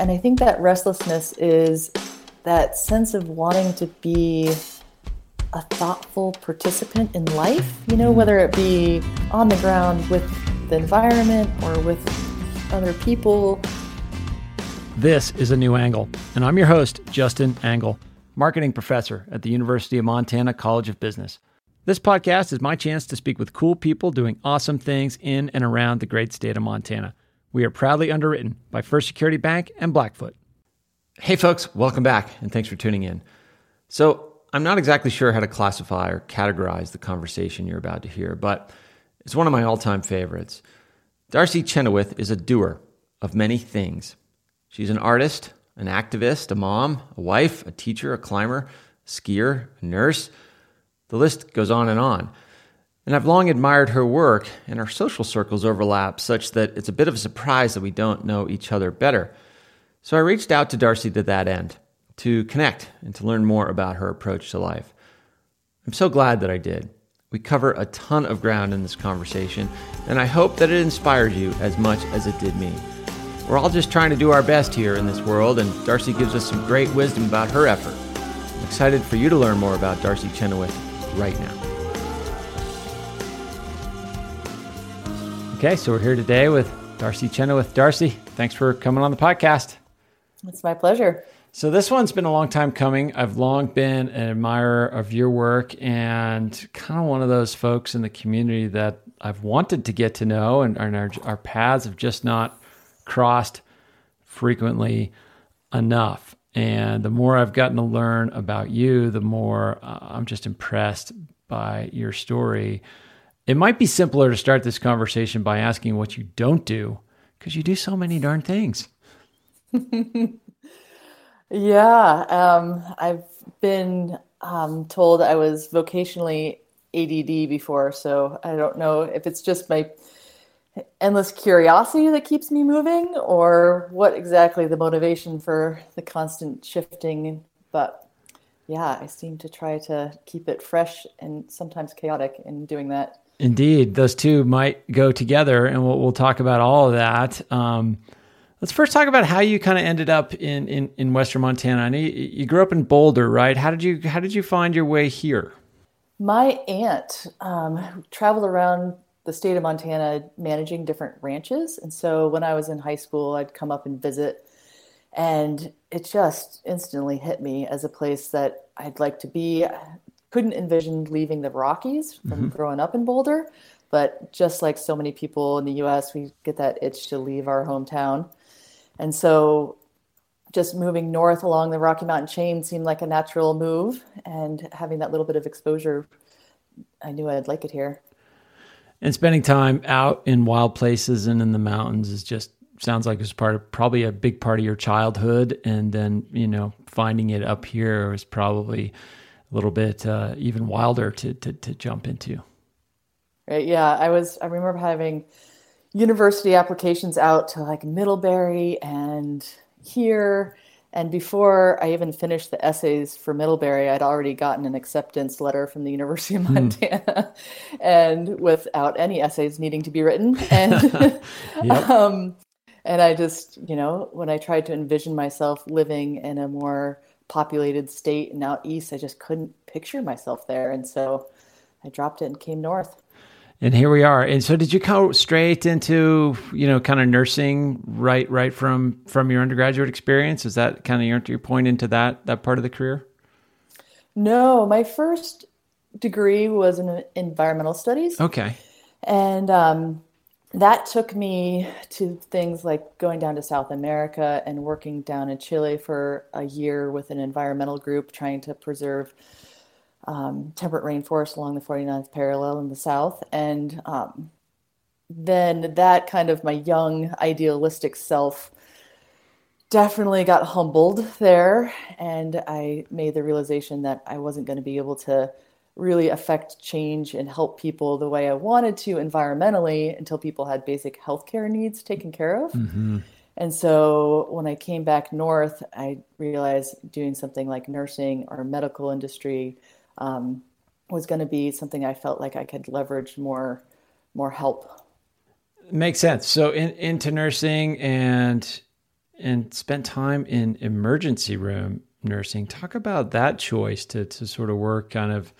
And I think that restlessness is that sense of wanting to be a thoughtful participant in life, you know, whether it be on the ground with the environment or with other people. This is A New Angle, and I'm your host, Justin Angle, marketing professor at the University of Montana College of Business. This podcast is my chance to speak with cool people doing awesome things in and around the great state of Montana. We are proudly underwritten by First Security Bank and Blackfoot. Hey, folks, welcome back, and thanks for tuning in. So, I'm not exactly sure how to classify or categorize the conversation you're about to hear, but it's one of my all time favorites. Darcy Chenoweth is a doer of many things. She's an artist, an activist, a mom, a wife, a teacher, a climber, a skier, a nurse. The list goes on and on. And I've long admired her work, and our social circles overlap such that it's a bit of a surprise that we don't know each other better. So I reached out to Darcy to that end to connect and to learn more about her approach to life. I'm so glad that I did. We cover a ton of ground in this conversation, and I hope that it inspired you as much as it did me. We're all just trying to do our best here in this world, and Darcy gives us some great wisdom about her effort. I'm excited for you to learn more about Darcy Chenoweth right now. Okay, so we're here today with Darcy Chenoweth. Darcy, thanks for coming on the podcast. It's my pleasure. So this one's been a long time coming. I've long been an admirer of your work and kind of one of those folks in the community that I've wanted to get to know, and, and our, our paths have just not crossed frequently enough. And the more I've gotten to learn about you, the more uh, I'm just impressed by your story. It might be simpler to start this conversation by asking what you don't do, because you do so many darn things. Yeah, um, I've been um, told I was vocationally ADD before, so I don't know if it's just my endless curiosity that keeps me moving or what exactly the motivation for the constant shifting. But yeah, I seem to try to keep it fresh and sometimes chaotic in doing that. Indeed, those two might go together, and we'll, we'll talk about all of that. Um, Let's first talk about how you kind of ended up in, in, in Western Montana. I know you, you, grew up in Boulder, right? How did you how did you find your way here? My aunt um, traveled around the state of Montana managing different ranches, and so when I was in high school, I'd come up and visit, and it just instantly hit me as a place that I'd like to be. Couldn't envision leaving the Rockies from mm-hmm. growing up in Boulder, but just like so many people in the U.S., we get that itch to leave our hometown. And so just moving north along the Rocky Mountain chain seemed like a natural move. And having that little bit of exposure, I knew I'd like it here. And spending time out in wild places and in the mountains is just sounds like it's part of probably a big part of your childhood. And then, you know, finding it up here was probably little bit uh, even wilder to, to, to jump into. Right. Yeah. I was, I remember having university applications out to like Middlebury and here. And before I even finished the essays for Middlebury, I'd already gotten an acceptance letter from the University of hmm. Montana, mm. and without any essays needing to be written. And yep. um, and I just, you know, when I tried to envision myself living in a more populated state and out east, I just couldn't picture myself there. And so I dropped it and came north and here we are. And so, did you go straight into you know kind of nursing right right from from your undergraduate experience? Is that kind of your your point into that that part of the career? No, my first degree was in environmental studies. Okay, and um, that took me to things like going down to South America and working down in Chile for a year with an environmental group trying to preserve um, temperate rainforest along the 49th parallel in the south. And um, then that kind of my young idealistic self definitely got humbled there. And I made the realization that I wasn't going to be able to really affect change and help people the way I wanted to environmentally until people had basic healthcare needs taken care of. Mm-hmm. And so when I came back north, I realized doing something like nursing or medical industry um, was going to be something I felt like I could leverage more more help. Makes sense. So in, into nursing and and spent time in emergency room nursing. Talk about that choice to to sort of work kind of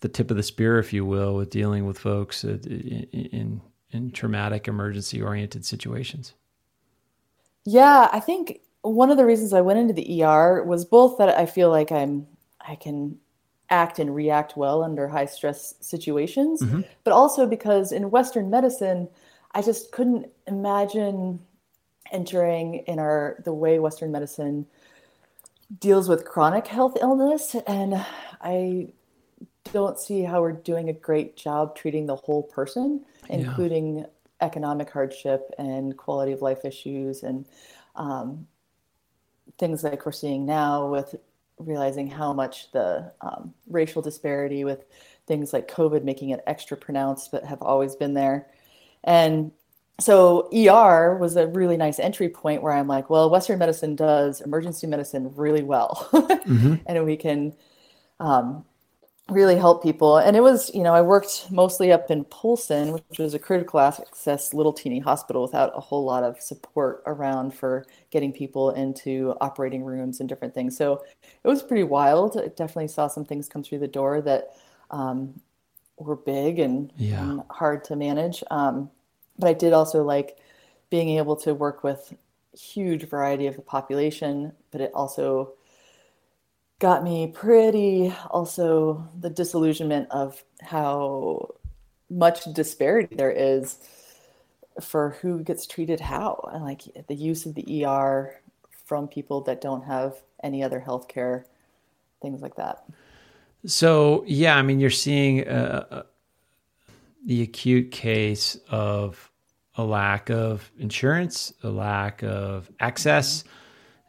the tip of the spear, if you will, with dealing with folks in in, in traumatic emergency oriented situations. Yeah, I think one of the reasons I went into the ER was both that I feel like I'm I can act and react well under high stress situations, mm-hmm. but also because in Western medicine, I just couldn't imagine entering in our the way Western medicine deals with chronic health illness, and I don't see how we're doing a great job treating the whole person, including yeah. economic hardship and quality of life issues and um, things like we're seeing now with realizing how much the um, racial disparity with things like COVID making it extra pronounced, but have always been there. And so ER was a really nice entry point where I'm like, well, Western medicine does emergency medicine really well, mm-hmm. and we can um, really help people. And it was, you know, I worked mostly up in Polson, which was a critical access little teeny hospital without a whole lot of support around for getting people into operating rooms and different things. So it was pretty wild. I definitely saw some things come through the door that um, were big and, yeah. and, hard to manage. Um, but I did also like being able to work with huge variety of the population, but it also got me pretty also the disillusionment of how much disparity there is for who gets treated how and like the use of the ER from people that don't have any other health care things like that. So yeah i mean you're seeing uh, uh the acute case of a lack of insurance a lack of access. Mm-hmm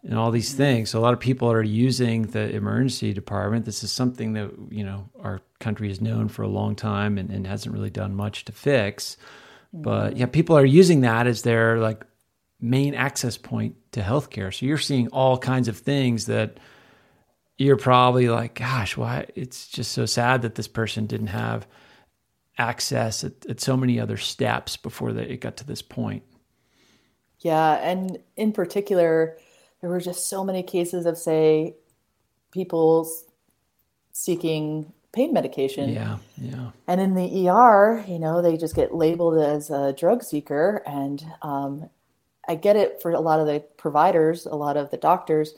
and all these mm-hmm. things. So a lot of people are using the emergency department. This is something that you know our country has known for a long time and, and hasn't really done much to fix. But mm-hmm. yeah, people are using that as their like main access point to healthcare. So you're seeing all kinds of things that you're probably like, gosh, why? It's just so sad that this person didn't have access at, at so many other steps before they, it got to this point. Yeah, and in particular there were just so many cases of say people seeking pain medication. Yeah, yeah. And in the ER, you know, they just get labeled as a drug seeker. And um, I get it for a lot of the providers, a lot of the doctors,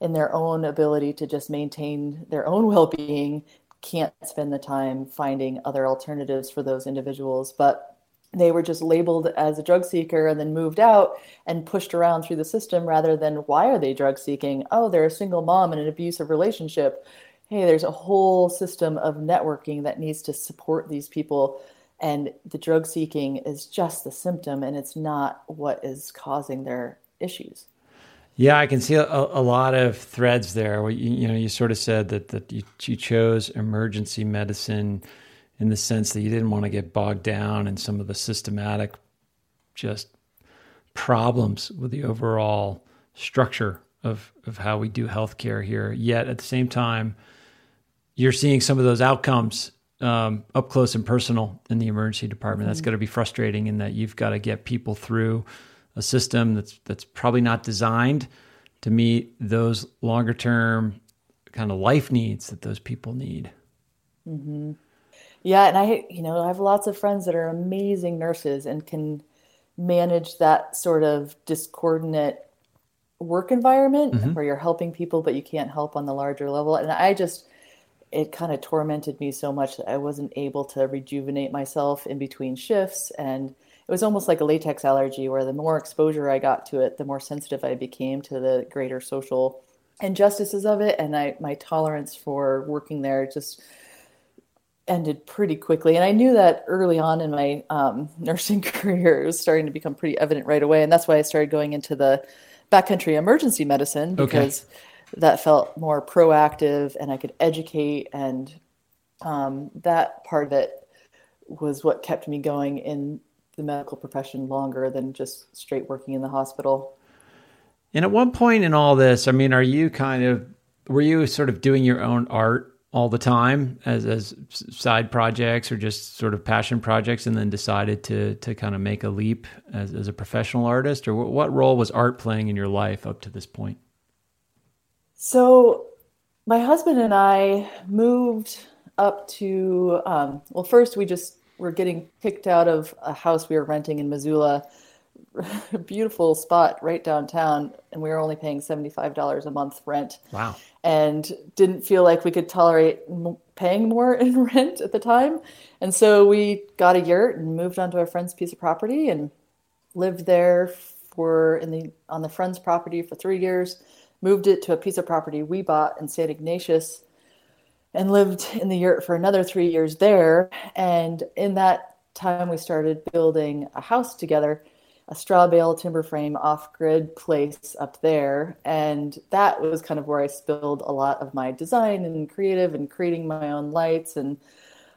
in their own ability to just maintain their own well being, can't spend the time finding other alternatives for those individuals. But they were just labeled as a drug seeker and then moved out and pushed around through the system rather than why are they drug seeking? Oh, they're a single mom in an abusive relationship. Hey, there's a whole system of networking that needs to support these people. And the drug seeking is just the symptom and it's not what is causing their issues. Yeah, I can see a, a lot of threads there. You, you, know, you sort of said that that you, you chose emergency medicine in the sense that you didn't want to get bogged down in some of the systematic just problems with the overall structure of, of how we do healthcare here. Yet at the same time, you're seeing some of those outcomes um, up close and personal in the emergency department. Mm-hmm. That's going to be frustrating in that you've got to get people through a system that's that's probably not designed to meet those longer term kind of life needs that those people need. Mm-hmm. Yeah, and I, you know, I have lots of friends that are amazing nurses and can manage that sort of discordant work environment mm-hmm. where you're helping people but you can't help on the larger level. And I just it kind of tormented me so much that I wasn't able to rejuvenate myself in between shifts and it was almost like a latex allergy where the more exposure I got to it, the more sensitive I became to the greater social injustices of it and I my tolerance for working there just ended pretty quickly. And I knew that early on in my um, nursing career, it was starting to become pretty evident right away. And that's why I started going into the backcountry emergency medicine because okay. that felt more proactive and I could educate. And um, that part of it was what kept me going in the medical profession longer than just straight working in the hospital. And at one point in all this, I mean, are you kind of, were you sort of doing your own art all the time as as side projects or just sort of passion projects, and then decided to to kind of make a leap as as a professional artist, or what role was art playing in your life up to this point? So, my husband and I moved up to um, well, first we just were getting kicked out of a house we were renting in Missoula beautiful spot right downtown, and we were only paying $75 a month rent. Wow. And didn't feel like we could tolerate paying more in rent at the time. And so we got a yurt and moved onto a friend's piece of property and lived there for in the on the friend's property for three years. Moved it to a piece of property we bought in St. Ignatius and lived in the yurt for another three years there. And in that time, we started building a house together a straw bale timber frame off grid place up there. And that was kind of where I spilled a lot of my design and creative and creating my own lights and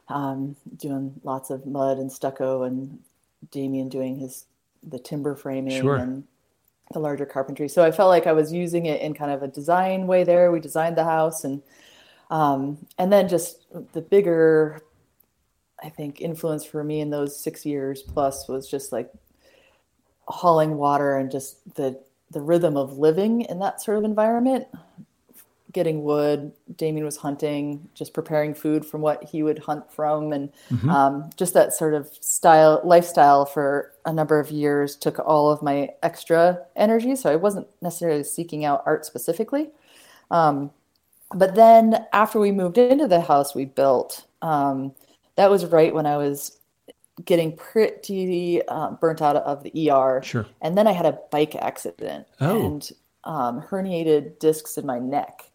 um, doing lots of mud and stucco and Damien doing his the timber framing sure. and the larger carpentry. So I felt like I was using it in kind of a design way there. We designed the house and um, and then just the bigger I think influence for me in those six years plus was just like hauling water and just the the rhythm of living in that sort of environment getting wood. Damien was hunting just preparing food from what he would hunt from. And mm-hmm. um, just that sort of style lifestyle for a number of years took all of my extra energy. So i wasn't necessarily seeking out art specifically. Um, but then after we moved into the house we built um, that was right when i was getting pretty uh, burnt out of the ER. Sure. And then I had a bike accident oh. and um, herniated discs in my neck,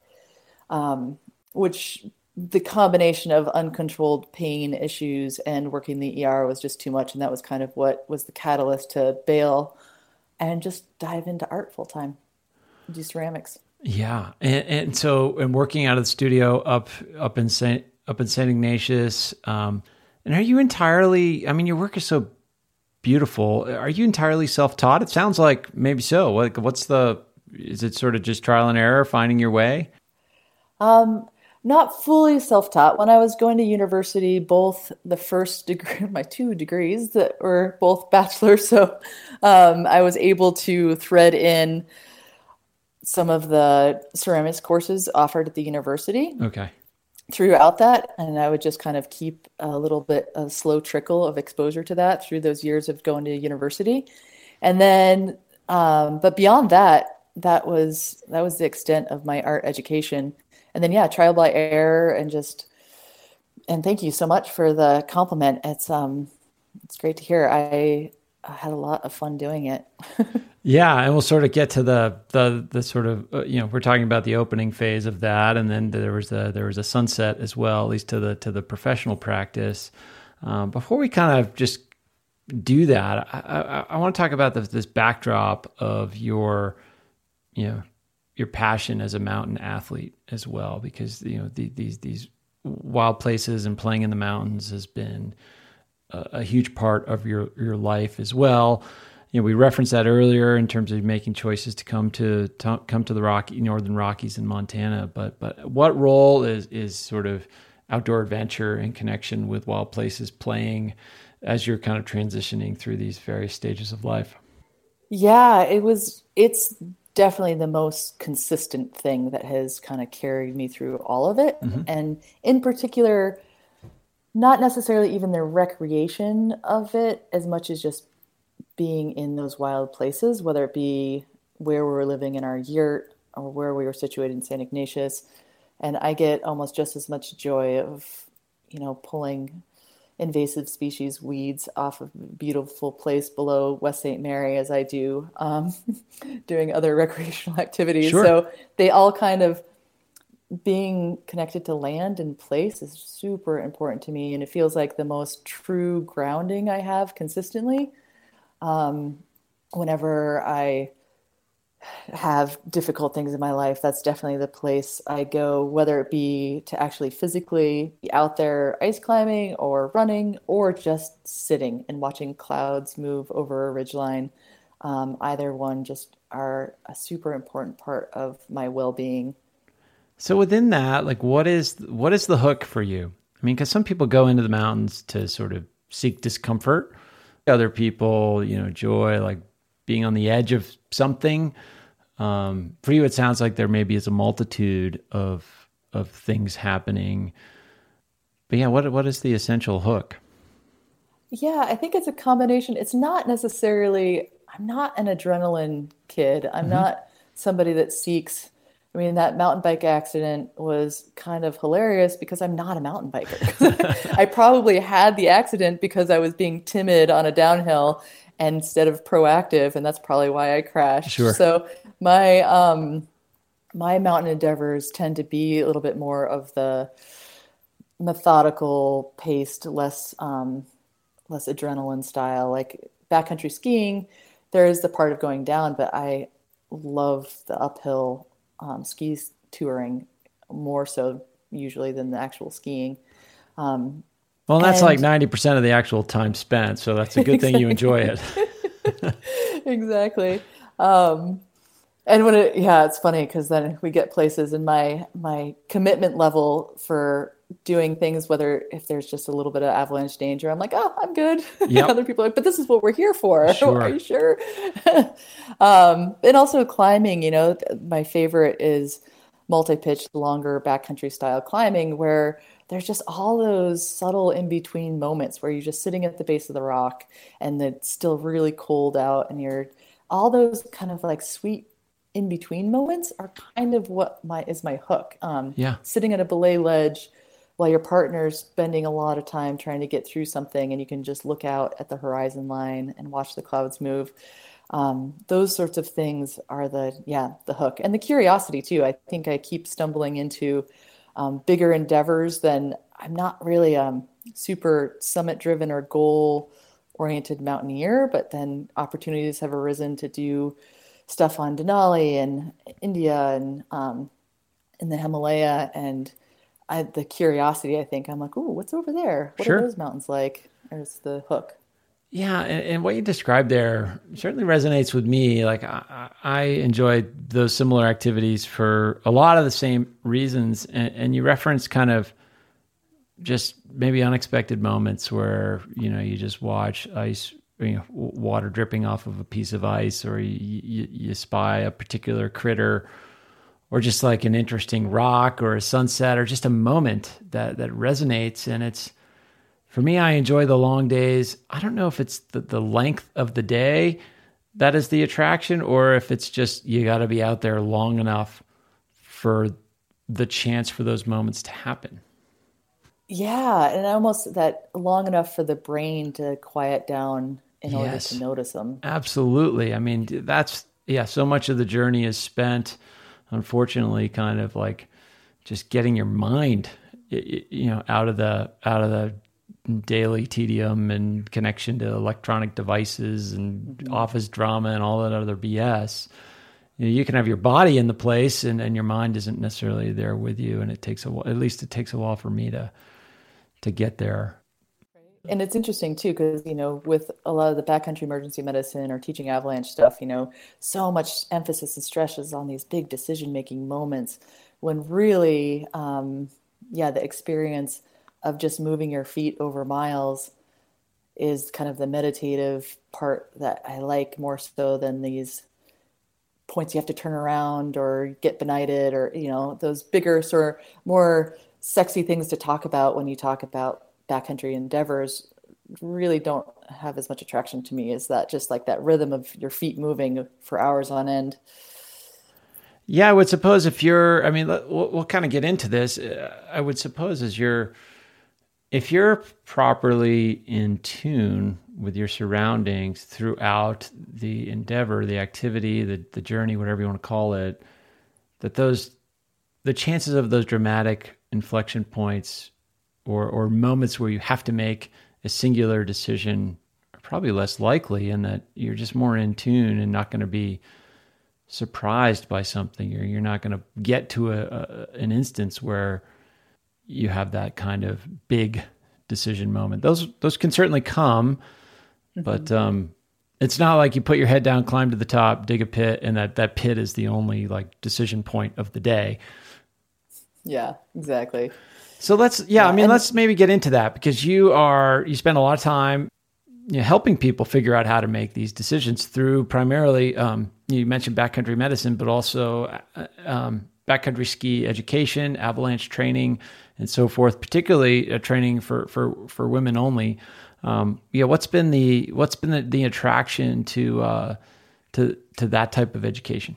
um, which the combination of uncontrolled pain issues and working the ER was just too much. And that was kind of what was the catalyst to bail and just dive into art full time, do ceramics. Yeah. And, and, so, and working out of the studio up, up in St. Up in St. Ignatius, um, and are you entirely? I mean, your work is so beautiful. Are you entirely self-taught? It sounds like maybe so. Like, what's the? Is it sort of just trial and error, finding your way? Um, not fully self-taught. When I was going to university, both the first degree, my two degrees that were both bachelors, so um, I was able to thread in some of the ceramics courses offered at the university. Okay throughout that and i would just kind of keep a little bit a slow trickle of exposure to that through those years of going to university. And then um, but beyond that that was that was the extent of my art education. And then yeah trial by error and just and thank you so much for the compliment. It's um it's great to hear. I, I had a lot of fun doing it Yeah, and we'll sort of get to the the the sort of uh, you know we're talking about the opening phase of that, and then there was a there was a sunset as well, at least to the to the professional practice. Um, before we kind of just do that, I, I, I want to talk about the, this backdrop of your you know your passion as a mountain athlete as well, because you know the, these these wild places and playing in the mountains has been a, a huge part of your your life as well you know, we referenced that earlier in terms of making choices to come to, to come to the Rocky Northern Rockies in Montana. But but what role is is sort of outdoor adventure in connection with wild places playing as you're kind of transitioning through these various stages of life? Yeah, it was. It's definitely the most consistent thing that has kind of carried me through all of it, mm-hmm. and in particular. Not necessarily even the recreation of it as much as just being in those wild places, whether it be where we were living in our yurt or where we were situated in St. Ignatius. And I get almost just as much joy of, you know, pulling invasive species weeds off of a beautiful place below West St. Mary as I do um, doing other recreational activities. Sure. So they all kind of being connected to land and place is super important to me. And it feels like the most true grounding I have consistently um, whenever I have difficult things in my life, that's definitely the place I go, whether it be to actually physically be out there ice climbing or running or just sitting and watching clouds move over a ridgeline. Um, either one just are a super important part of my well being. So within that, like what is what is the hook for you? I mean, because some people go into the mountains to sort of seek discomfort. Other people, you know, joy, like being on the edge of something. Um, for you, it sounds like there maybe is a multitude of of things happening. But yeah, what what is the essential hook? Yeah, I think it's a combination. It's not necessarily. I'm not an adrenaline kid. I'm mm-hmm. not somebody that seeks I mean, that mountain bike accident was kind of hilarious because I'm not a mountain biker. I probably had the accident because I was being timid on a downhill instead of proactive, and that's probably why I crashed. Sure. So my um, my mountain endeavors tend to be a little bit more of the methodical, paced, less um, less adrenaline style. Like backcountry skiing, there is the part of going down, but I love the uphill um, skis touring more so usually than the actual skiing. Um, well, that's and, like 90% of the actual time spent. So that's a good thing you enjoy it. exactly. Um, and when it, yeah, it's funny because then we get places and my, my commitment level for doing things, whether if there's just a little bit of avalanche danger, I'm like, oh, I'm good. Yep. Other people are like, but this is what we're here for. Sure. are you sure? um, and also climbing, you know, my favorite is multi-pitch, longer backcountry style climbing where there's just all those subtle in between moments where you're just sitting at the base of the rock and it's still really cold out and you're all those kind of like sweet in between moments are kind of what my is my hook. Um, yeah, sitting at a belay ledge while your partner's spending a lot of time trying to get through something and you can just look out at the horizon line and watch the clouds move um, those sorts of things are the yeah the hook. And the curiosity too. I think i keep stumbling into um, bigger endeavors than i'm not really um, super summit driven or goal oriented mountaineer but then opportunities have arisen to do stuff on denali and india and um, in the himalaya and I, the curiosity, I think I'm like, ooh, what's over there? What sure. are those mountains like? There's the hook. Yeah, and, and, what you described there certainly resonates with me. Like I, I enjoy those similar activities for a lot of the same reasons, and, and you reference kind of just maybe unexpected moments where you know you just watch ice, you know, water dripping off of a piece of ice, or you, you, you spy a particular critter or just like an interesting rock or a sunset or just a moment that that resonates. And it's for me i enjoy the long days. I don't know if it's the, the length of the day that is the attraction or if it's just you got to be out there long enough for the chance for those moments to happen. Yeah and almost that long enough for the brain to quiet down in yes. order to notice them absolutely. I mean that's yeah so much of the journey is spent unfortunately kind of like just getting your mind you know out of the out of the daily tedium and connection to electronic devices and mm-hmm. office drama and all that other BS. You, know, you can have your body in the place and, and your mind isn't necessarily there with you. And it takes a while, at least it takes a while for me to, to get there. And it's interesting too, because, you know, with a lot of the backcountry emergency medicine or teaching avalanche stuff, you know, so much emphasis and stress is on these big decision making moments when really, um, yeah, the experience of just moving your feet over miles is kind of the meditative part that I like more so than these points you have to turn around or get benighted or, you know, those bigger, sort of more sexy things to talk about when you talk about backcountry endeavors really don't have as much attraction to me as that just like that rhythm of your feet moving for hours on end. Yeah, I would suppose if you're, I mean, we'll, we'll kind of get into this. I would suppose as you're, if you're properly in tune with your surroundings throughout the endeavor, the activity, the, the journey, whatever you want to call it, that those, the chances of those dramatic inflection points or or moments where you have to make a singular decision are probably less likely and that you're just more in tune and not going to be surprised by something or you're not going to get to a, a, an instance where you have that kind of big decision moment those those can certainly come mm-hmm. but um, it's not like you put your head down climb to the top dig a pit and that that pit is the only like decision point of the day Yeah, exactly. So let's, yeah, yeah I mean, let's maybe get into that because you are, you spend a lot of time you know, helping people figure out how to make these decisions through primarily, um, you mentioned backcountry medicine, but also uh, um, backcountry ski education, avalanche training, and so forth. Particularly uh, training for for for women only. Um, yeah, what's been the what's been the, the attraction to uh, to to that type of education?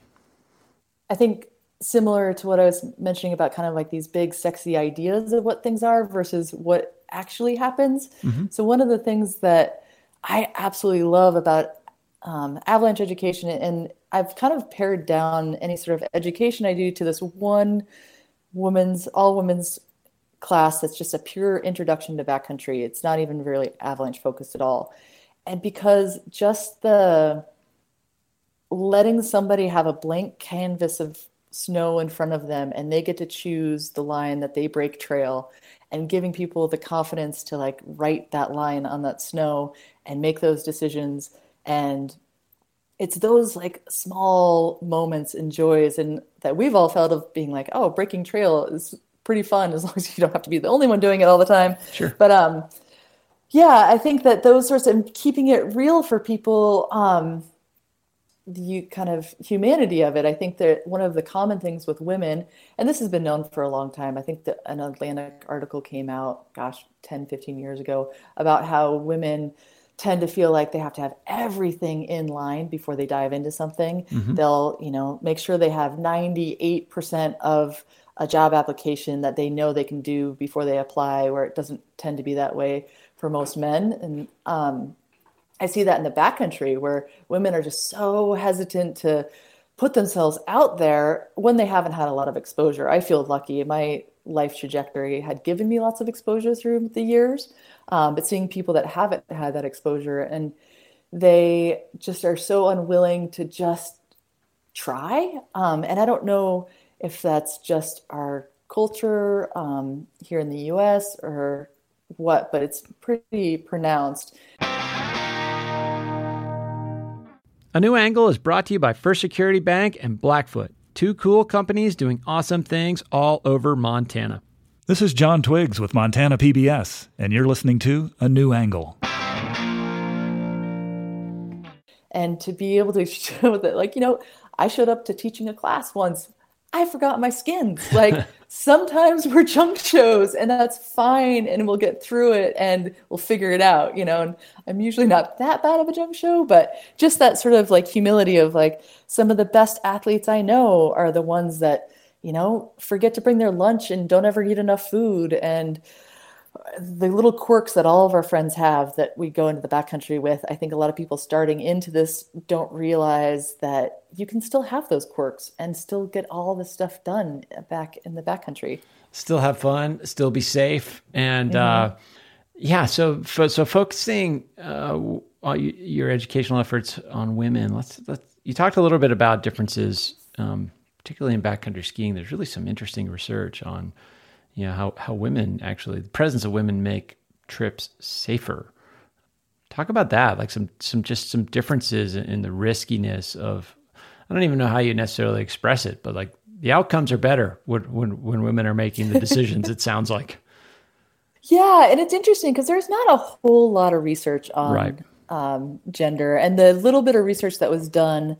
I think similar to what I was mentioning about kind of like these big sexy ideas of what things are versus what actually happens. Mm-hmm. So one of the things that I absolutely love about um, avalanche education and I've kind of pared down any sort of education I do to this one woman's, all women's class that's just a pure introduction to backcountry. It's not even really avalanche focused at all. And because just the letting somebody have a blank canvas of snow in front of them and they get to choose the line that they break trail and giving people the confidence to like write that line on that snow and make those decisions. And it's those like small moments and joys and that we've all felt of being like oh breaking trail is pretty fun as long as you don't have to be the only one doing it all the time. Sure. But um yeah i think that those sorts of keeping it real for people um the kind of humanity of it i think that one of the common things with women and this has been known for a long time i think that an atlantic article came out gosh 10 15 years ago about how women tend to feel like they have to have everything in line before they dive into something. Mm-hmm. They'll, you know, make sure they have 98% of a job application that they know they can do before they apply, where it doesn't tend to be that way for most men. And um, I see that in the backcountry where women are just so hesitant to put themselves out there when they haven't had a lot of exposure. I feel lucky. My life trajectory had given me lots of exposure through the years. Um, but seeing people that haven't had that exposure and they just are so unwilling to just try. Um, and I don't know if that's just our culture um, here in the US or what, but it's pretty pronounced. A new angle is brought to you by First Security Bank and Blackfoot, two cool companies doing awesome things all over Montana. This is John Twiggs with Montana PBS, and you're listening to A New Angle. And to be able to show that, like, you know, I showed up to teaching a class once. I forgot my skins. Like, sometimes we're junk shows, and that's fine, and we'll get through it and we'll figure it out, you know. And I'm usually not that bad of a junk show, but just that sort of like humility of like some of the best athletes I know are the ones that you know, forget to bring their lunch and don't ever eat enough food. And the little quirks that all of our friends have that we go into the backcountry with, I think a lot of people starting into this don't realize that you can still have those quirks and still get all the stuff done back in the backcountry. Still have fun, still be safe, and mm-hmm. uh, yeah. So, so focusing uh, your educational efforts on women. Let's let's. You talked a little bit about differences um, particularly in backcountry skiing, there's really some interesting research on, you know, how, how women actually, the presence of women make trips safer. Talk about that, like some, some, just some differences in the riskiness of, I don't even know how you necessarily express it, but like the outcomes are better when, when, when women are making the decisions, it sounds like. Yeah. And it's interesting because there's not a whole lot of research on right. um, gender and the little bit of research that was done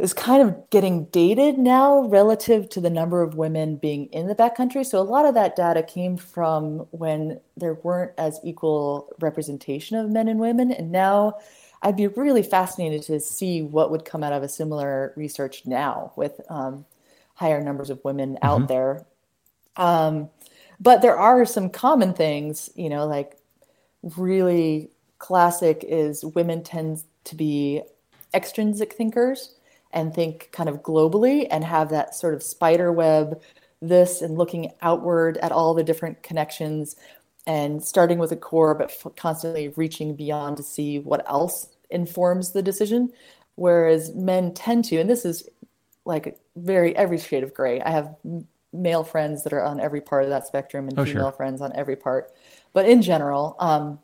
is kind of getting dated now relative to the number of women being in the backcountry. So a lot of that data came from when there weren't as equal representation of men and women. And now I'd be really fascinated to see what would come out of a similar research now with um, higher numbers of women mm-hmm. out there. Um, but there are some common things, you know, like really classic is women tend to be extrinsic thinkers and think kind of globally and have that sort of spider web this and looking outward at all the different connections and starting with a core but f- constantly reaching beyond to see what else informs the decision. Whereas men tend to and this is like very every shade of gray. I have male friends that are on every part of that spectrum and oh, female sure. friends on every part. But in general um,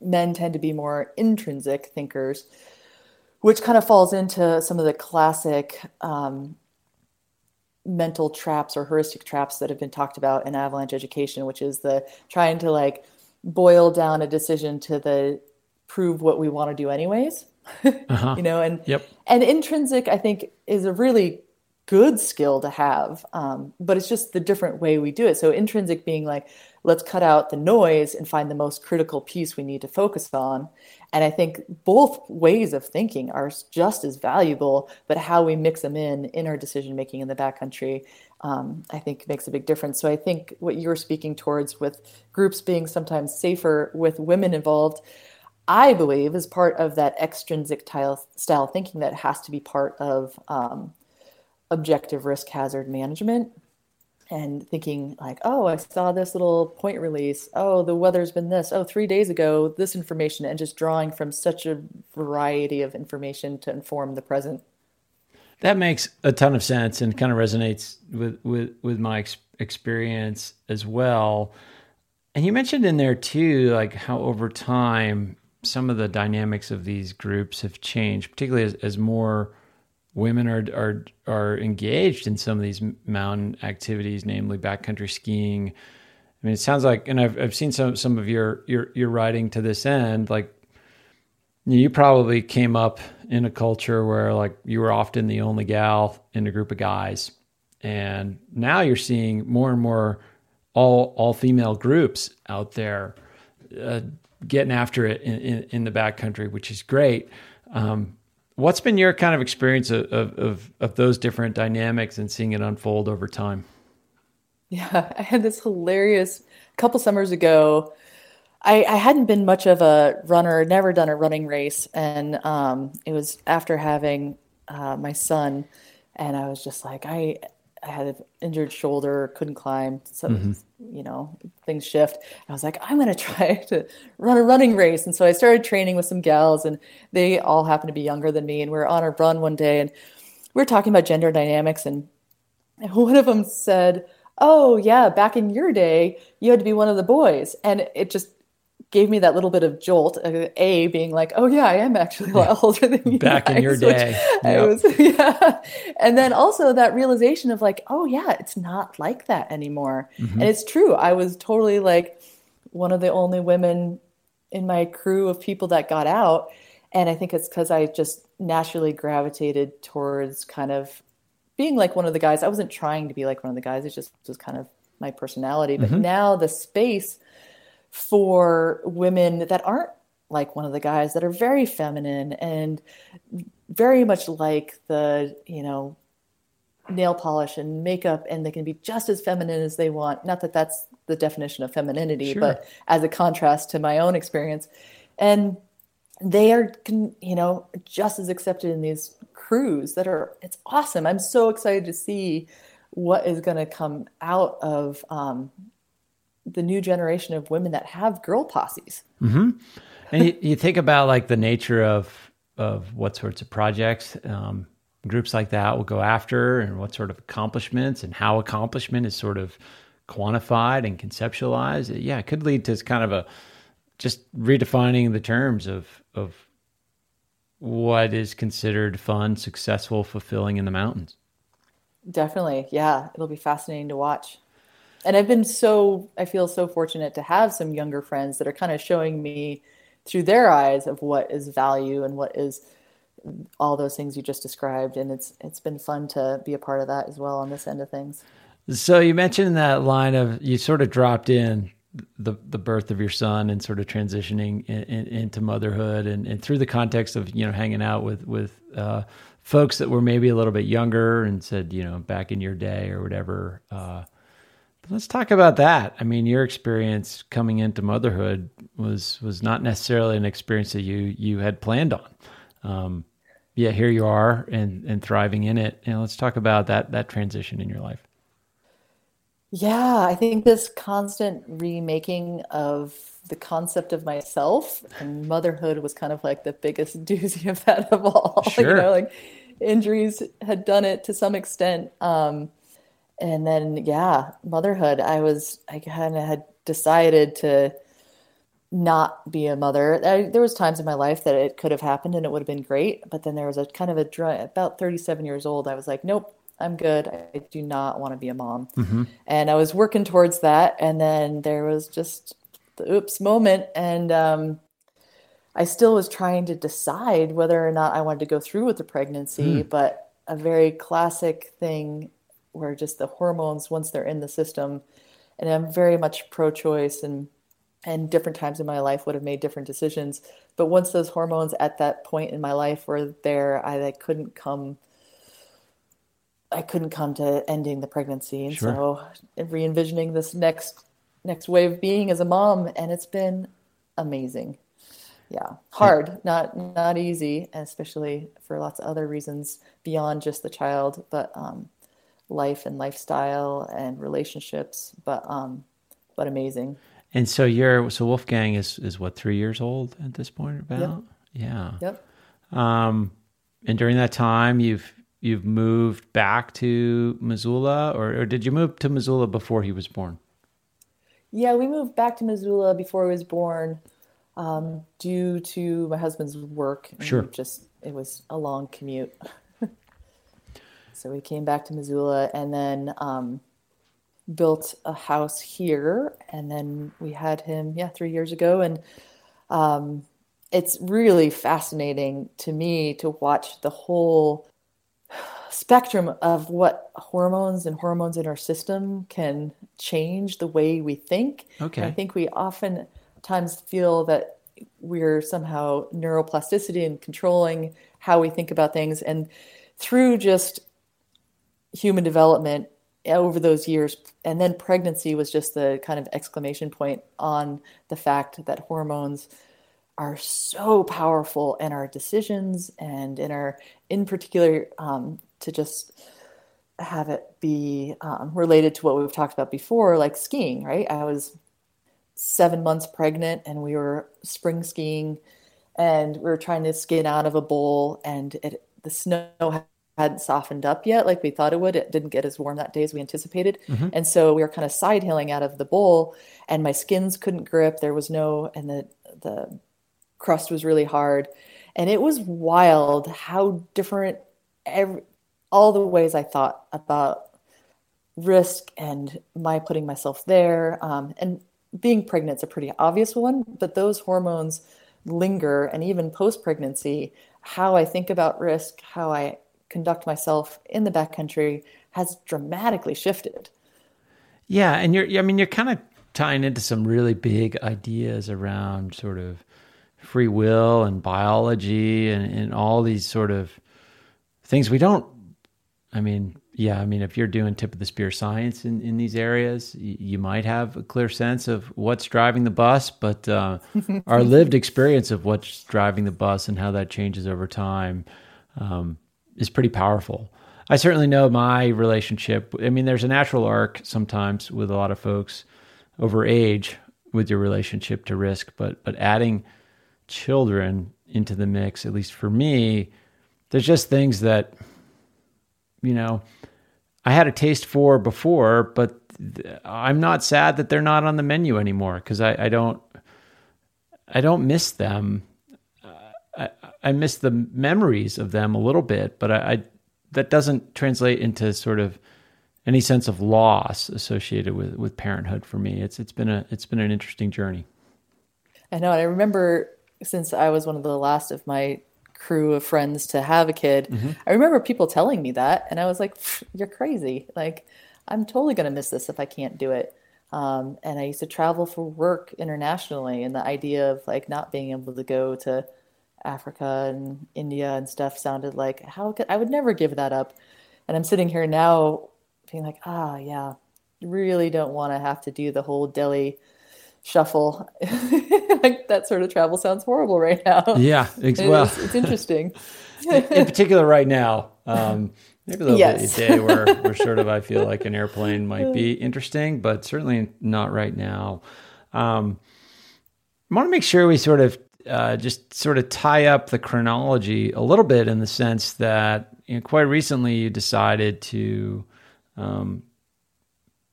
men tend to be more intrinsic thinkers which kind of falls into some of the classic um, mental traps or heuristic traps that have been talked about in avalanche education, which is the trying to like boil down a decision to the prove what we want to do anyways. uh-huh. You know, and yep. and intrinsic, I think, is a really good skill to have, um, but it's just the different way we do it. So intrinsic being like, let's cut out the noise and find the most critical piece we need to focus on. And I think both ways of thinking are just as valuable, but how we mix them in in our decision making in the backcountry, um, I think makes a big difference. So I think what you're speaking towards with groups being sometimes safer with women involved, I believe is part of that extrinsic style thinking that has to be part of um, objective risk hazard management and thinking like oh i saw this little point release. Oh the weather's been this. Oh three days ago this information and just drawing from such a variety of information to inform the present. That makes a ton of sense and kind of resonates with with with my ex- experience as well. And you mentioned in there too like how over time some of the dynamics of these groups have changed particularly as, as more women are are are engaged in some of these mountain activities, namely backcountry skiing. I mean, it sounds like, and I've I've seen some some of your your your writing to this end. Like, you probably came up in a culture where like you were often the only gal in a group of guys, and now you're seeing more and more all all female groups out there uh, getting after it in, in, in the backcountry, which is great. Um, What's been your kind of experience of, of, of those different dynamics and seeing it unfold over time? Yeah, I had this hilarious couple summers ago. I, I hadn't been much of a runner, never done a running race, and um, it was after having uh, my son, and I was just like, I I had an injured shoulder, couldn't climb. So, mm-hmm. You know, things shift. I was like, I'm going to try to run a running race. And so I started training with some gals, and they all happen to be younger than me. And we are on a run one day, and we were talking about gender dynamics. And one of them said, Oh, yeah, back in your day, you had to be one of the boys. And it just gave me that little bit of jolt. A being like, oh yeah, I am actually a lot older than you. Back guys, in your day, yep. Was, yeah. And then also that realization of like, oh yeah, it's not like that anymore. Mm-hmm. And it's true. I was totally like one of the only women in my crew of people that got out, and I think it's because I just naturally gravitated towards kind of being like one of the guys. I wasn't trying to be like one of the guys. It just was kind of my personality. But mm-hmm. now the space for women that aren't like one of the guys that are very feminine and very much like the you know nail polish and makeup and they can be just as feminine as they want. Not that that's the definition of femininity sure. but as a contrast to my own experience. And they are you know just as accepted in these crews that are it's awesome. I'm so excited to see what is going to come out of um, the new generation of women that have girl posses. Mm-hmm. And you, you, think about like the nature of of what sorts of projects um, groups like that will go after, and what sort of accomplishments, and how accomplishment is sort of quantified and conceptualized. Yeah, it could lead to kind of a just redefining the terms of of what is considered fun, successful, fulfilling in the mountains. Definitely, yeah, it'll be fascinating to watch and I've been so I feel so fortunate to have some younger friends that are kind of showing me through their eyes of what is value and what is all those things you just described and it's it's been fun to be a part of that as well on this end of things. So you mentioned that line of you sort of dropped in the the birth of your son and sort of transitioning in, in, into motherhood and, and through the context of you know hanging out with with uh, folks that were maybe a little bit younger and said you know back in your day or whatever uh, Let's talk about that. I mean, your experience coming into motherhood was was not necessarily an experience that you you had planned on. Um, yeah, here you are and and thriving in it. And let's talk about that that transition in your life. Yeah, I think this constant remaking of the concept of myself and motherhood was kind of like the biggest doozy of that of all. Sure. you know, like injuries had done it to some extent. Um, and then yeah motherhood i was i kind of had decided to not be a mother I, there was times in my life that it could have happened and it would have been great but then there was a kind of a dry about 37 years old i was like nope I'm good. I do not want to be a mom. Mm-hmm. And I was working towards that. And then there was just the oops moment. And um, I still was trying to decide whether or not I wanted to go through with the pregnancy. Mm. But a very classic thing where just the hormones, once they're in the system, and I'm very much pro choice and and different times in my life would have made different decisions. But once those hormones at that point in my life were there, I, I couldn't come I couldn't come to ending the pregnancy. And sure. so re-envisioning this next next way of being as a mom, and it's been amazing. Yeah, hard, yeah. not not easy, especially for lots of other reasons beyond just the child, but um, life and lifestyle and relationships. But um, but amazing. And so you're so Wolfgang is is what three years old at this point about? Yep. Yeah. Yep. Um, and during that time, you've you've moved back to Missoula, or, or did you move to Missoula before he was born? Yeah, we moved back to Missoula before he was born, um, due to my husband's work. Sure. Just it was a long commute, so we came back to Missoula, and then um, built a house here, and then we had him, yeah, three years ago, and um, it's really fascinating to me to watch the whole spectrum of what hormones and hormones in our system can change the way we think. Okay. I think we often times feel that we're somehow neuroplasticity and controlling how we think about things. And through just human development over those years, and then pregnancy was just the kind of exclamation point on the fact that hormones are so powerful in our decisions and in our, in particular, um, to just have it be um, related to what we've talked about before, like skiing, right? I was seven months pregnant and we were spring skiing and we were trying to skin out of a bowl and it, the snow hadn't softened up yet like we thought it would. It didn't get as warm that day as we anticipated. Mm-hmm. And so we were kind of side hilling out of the bowl and my skins couldn't grip. There was no, and the, the crust was really hard. And it was wild how different every, all the ways I thought about risk and my putting myself there. Um, and being pregnant is a pretty obvious one, but those hormones linger. And even post pregnancy, how I think about risk, how I conduct myself in the backcountry has dramatically shifted. Yeah. And you're, I mean, you're kind of tying into some really big ideas around sort of free will and biology and, and all these sort of things we don't I mean, yeah, I mean, if you're doing tip of the spear science in, in these areas, you, you might have a clear sense of what's driving the bus, but uh, our lived experience of what's driving the bus and how that changes over time um, is pretty powerful. I certainly know my relationship. I mean, there's a natural arc sometimes with a lot of folks over age with your relationship to risk, but but adding children into the mix, at least for me, there's just things that you know, I had a taste for before, but I'm not sad that they're not on the menu anymore because I, I, don't, I don't miss them. I, I miss the memories of them a little bit, but I, I that doesn't translate into sort of any sense of loss associated with with parenthood for me. It's it's been a it's been an interesting journey. I know. and I remember since I was one of the last of my crew of friends to have a kid. Mm-hmm. I remember people telling me that, and I was like, "You're crazy! Like, I'm totally going to miss this if I can't do it." Um, and I used to travel for work internationally, and the idea of like not being able to go to Africa and India and stuff sounded like how could I would never give that up. And I'm sitting here now, being like, "Ah, yeah, really don't want to have to do the whole Delhi." shuffle. like that sort of travel sounds horrible right now. Yeah, it's, well, it's, it's interesting. in particular, right now, um, maybe a little yes. a day where, where sort of I feel like an airplane might be interesting, but certainly not right now. Um, I want to make sure we sort of uh, just sort of tie up the chronology a little bit in the sense that you know, quite recently you decided to um,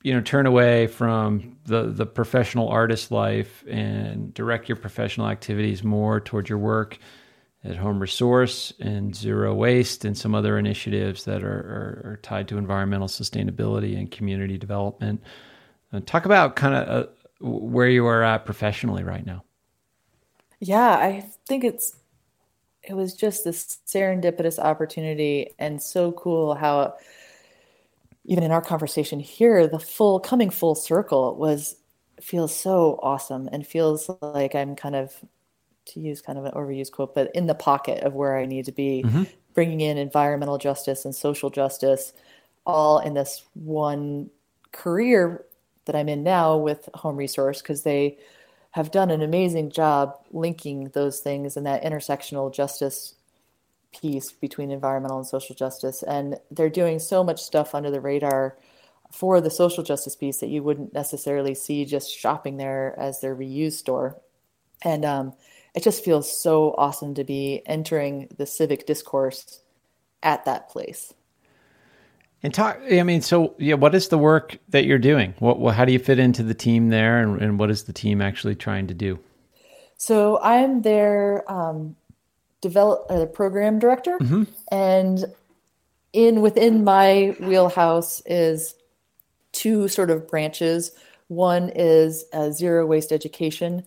you know turn away from the the professional artist life and direct your professional activities more towards your work at Home Resource and Zero Waste and some other initiatives that are, are, are tied to environmental sustainability and community development. Uh, talk about kind of uh, where you are at professionally right now. Yeah, I think it's it was just this serendipitous opportunity and so cool how even in our conversation here the full coming full circle was feels so awesome and feels like I'm kind of to use kind of an overused quote, but in the pocket of where I need to be, mm-hmm. bringing in environmental justice and social justice all in this one career that I'm in now with Home Resource because they have done an amazing job linking those things and that intersectional justice piece between environmental and social justice. And they're doing so much stuff under the radar for the social justice piece that you wouldn't necessarily see just shopping there as their reuse store. And um, it just feels so awesome to be entering the civic discourse at that place. And talk, I mean, so yeah, what is the work that you're doing? What, what how do you fit into the team there, and, and what is the team actually trying to do? So I'm their um, develop uh, program director, mm-hmm. and in within my wheelhouse is two sort of branches. One is zero waste education,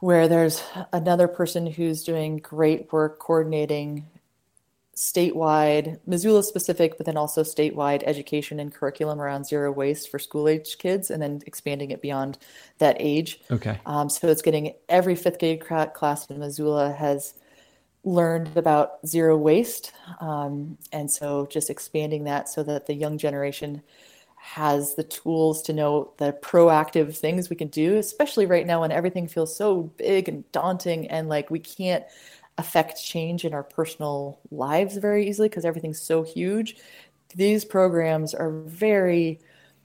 where there's another person who's doing great work coordinating statewide, Missoula specific, but then also statewide education and curriculum around zero waste for school age kids, and then expanding it beyond that age. Okay. Um, so it's getting every fifth grade class in Missoula has learned about zero waste, um, and so just expanding that so that the young generation has the tools to know the proactive things we can do, especially right now when everything feels so big and daunting and like we can't affect change in our personal lives very easily because everything's so huge. These programs are very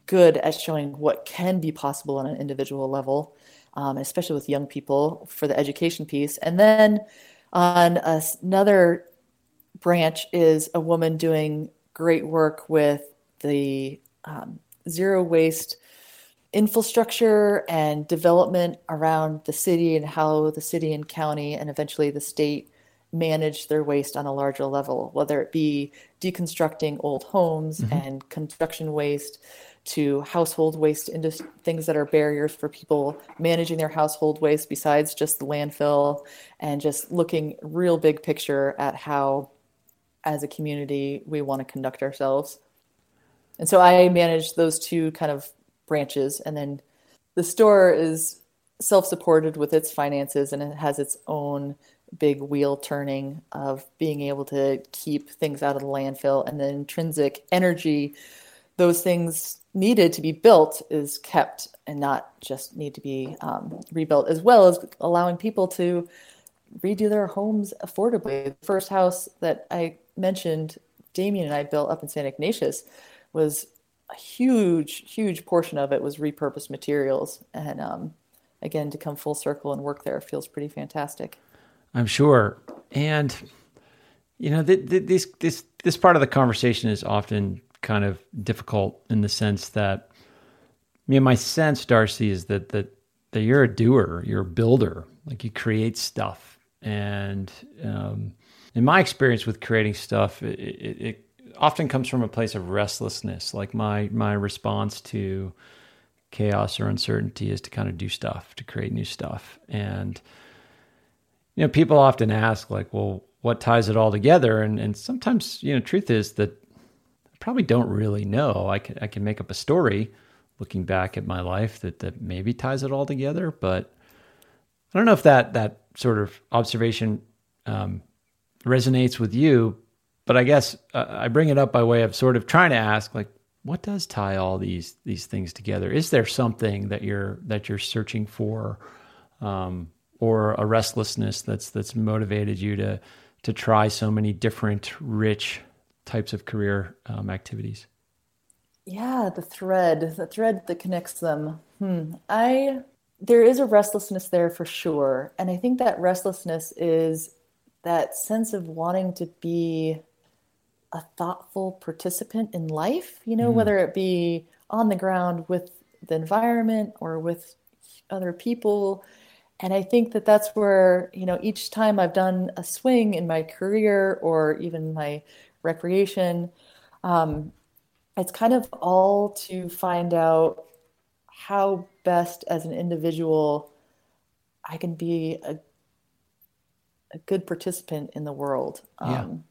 good at showing what can be possible on an individual level, um, especially with young people for the education piece. And then on a, another branch is a woman doing great work with the um, zero waste infrastructure and development around the city and how the city and county and eventually the state manage their waste on a larger level, whether it be deconstructing old homes mm-hmm. and construction waste to household waste into things that are barriers for people managing their household waste besides just the landfill and just looking real big picture at how as a community we want to conduct ourselves. And so I manage those two kind of branches and then the store is self-supported with its finances and it has its own big wheel turning of being able to keep things out of the landfill and the intrinsic energy those things needed to be built is kept and not just need to be um, rebuilt as well as allowing people to redo their homes affordably. The first house that i mentioned damien and i built up in st ignatius was a huge huge portion of it was repurposed materials and um, again to come full circle and work there feels pretty fantastic I'm sure. And you know, th- th- this this this part of the conversation is often kind of difficult in the sense that, I mean, my sense, Darcy, is that that that you're a doer, you're a builder, like you create stuff. And um, in my experience with creating stuff, it, it, it often comes from a place of restlessness. Like my my response to chaos or uncertainty is to kind of do stuff, to create new stuff, and you know, people often ask, like, well, what ties it all together? And and sometimes, you know, truth is that I probably don't really know. I can I can make up a story looking back at my life that that maybe ties it all together, but I don't know if that that sort of observation um, resonates with you. But I guess uh, I bring it up by way of sort of trying to ask, like, what does tie all these these things together? Is there something that you're that you're searching for? Um, or a restlessness that's that's motivated you to to try so many different rich types of career um, activities yeah the thread the thread that connects them hmm. i there is a restlessness there for sure and i think that restlessness is that sense of wanting to be a thoughtful participant in life you know mm. whether it be on the ground with the environment or with other people and I think that that's where, you know, each time I've done a swing in my career or even my recreation, um, it's kind of all to find out how best as an individual I can be a, a good participant in the world. Yeah. Um,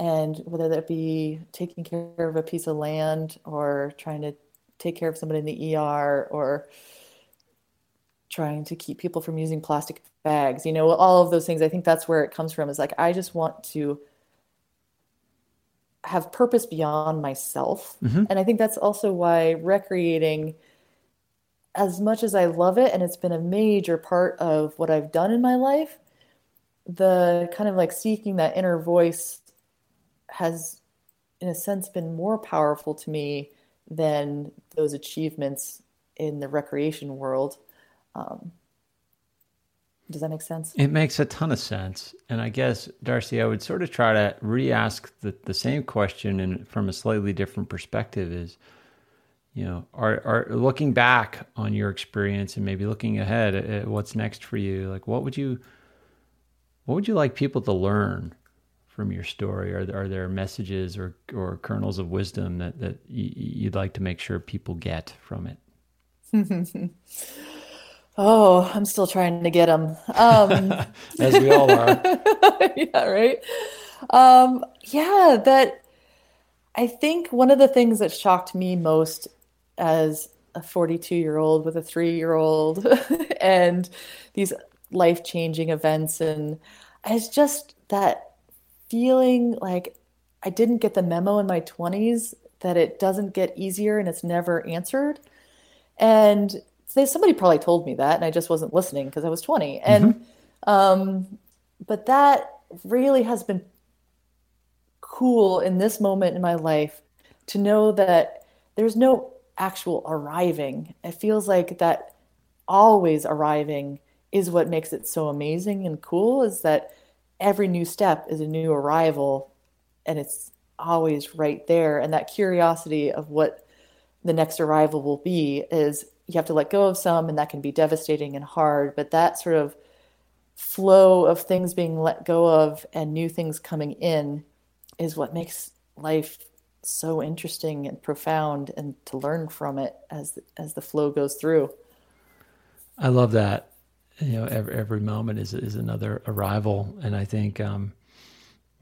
and whether that be taking care of a piece of land or trying to take care of somebody in the ER or trying to keep people from using plastic bags, you know, all of those things. I think that's where it comes from is like, I just want to have purpose beyond myself. Mhm. And I think that's also why recreating, as much as I love it, and it's been a major part of what I've done in my life, the kind of like seeking that inner voice has, in a sense, been more powerful to me than those achievements in the recreation world. Um, does that make sense? It makes a ton of sense. And I guess, Darcy, I would sort of try to re ask the, the same question and from a slightly different perspective is, you know, are, are looking back on your experience and maybe looking ahead at, at what's next for you, like what would you, what would you like people to learn from your story? Are there, are there messages or, or kernels of wisdom that, that you'd like to make sure people get from it? Oh, I'm still trying to get them. Um, As we all are. yeah, right. Um, yeah, that I think one of the things that shocked me most as a 42 year old with a three year old and these life changing events, and it's just that feeling like I didn't get the memo in my 20s that it doesn't get easier and it's never answered. And they, somebody probably told me that, and I just wasn't listening because I was 20. And um, but that really has been cool in this moment in my life to know that there's no actual arriving. It feels like that always arriving is what makes it so amazing and cool is that every new step is a new arrival and it's always right there and that curiosity of what the next arrival will be is you have to let go of some and that can be devastating and hard but that sort of flow of things being let go of and new things coming in is what makes life so interesting and profound and to learn from it as as the flow goes through I love that. You know, every, every moment is is another arrival, and I think, um,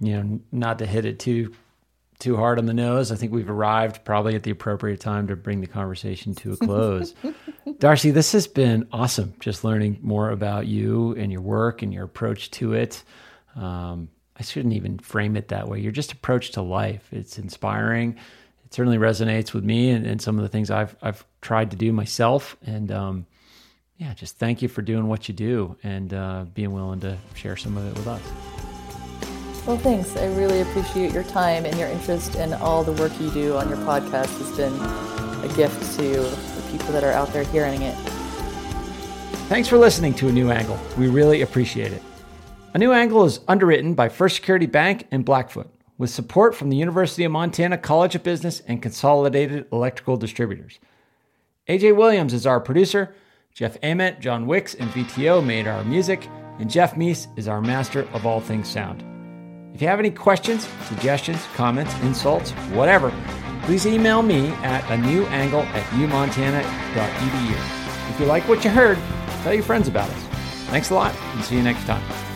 you know, not to hit it too too hard on the nose. I think we've arrived probably at the appropriate time to bring the conversation to a close. Darcy, this has been awesome. Just learning more about you and your work and your approach to it. Um, I shouldn't even frame it that way. Your just approach to life. It's inspiring. It certainly resonates with me and, and some of the things I've I've tried to do myself. And um, yeah, just thank you for doing what you do and uh, being willing to share some of it with us. well thanks i really appreciate your time and your interest in all the work you do on your podcast has been a gift to the people that are out there hearing it Thanks for listening to A New Angle. We really appreciate it. A New Angle is underwritten by First Security Bank and Blackfoot with support from the University of Montana College of Business and Consolidated Electrical Distributors. AJ Williams is our producer. Jeff Ament, John Wicks, and VTO made our music, and Jeff Meese is our master of all things sound. If you have any questions, suggestions, comments, insults, whatever, please email me at a new angle at umontana.edu. If you like what you heard, tell your friends about us. Thanks a lot, and see you next time.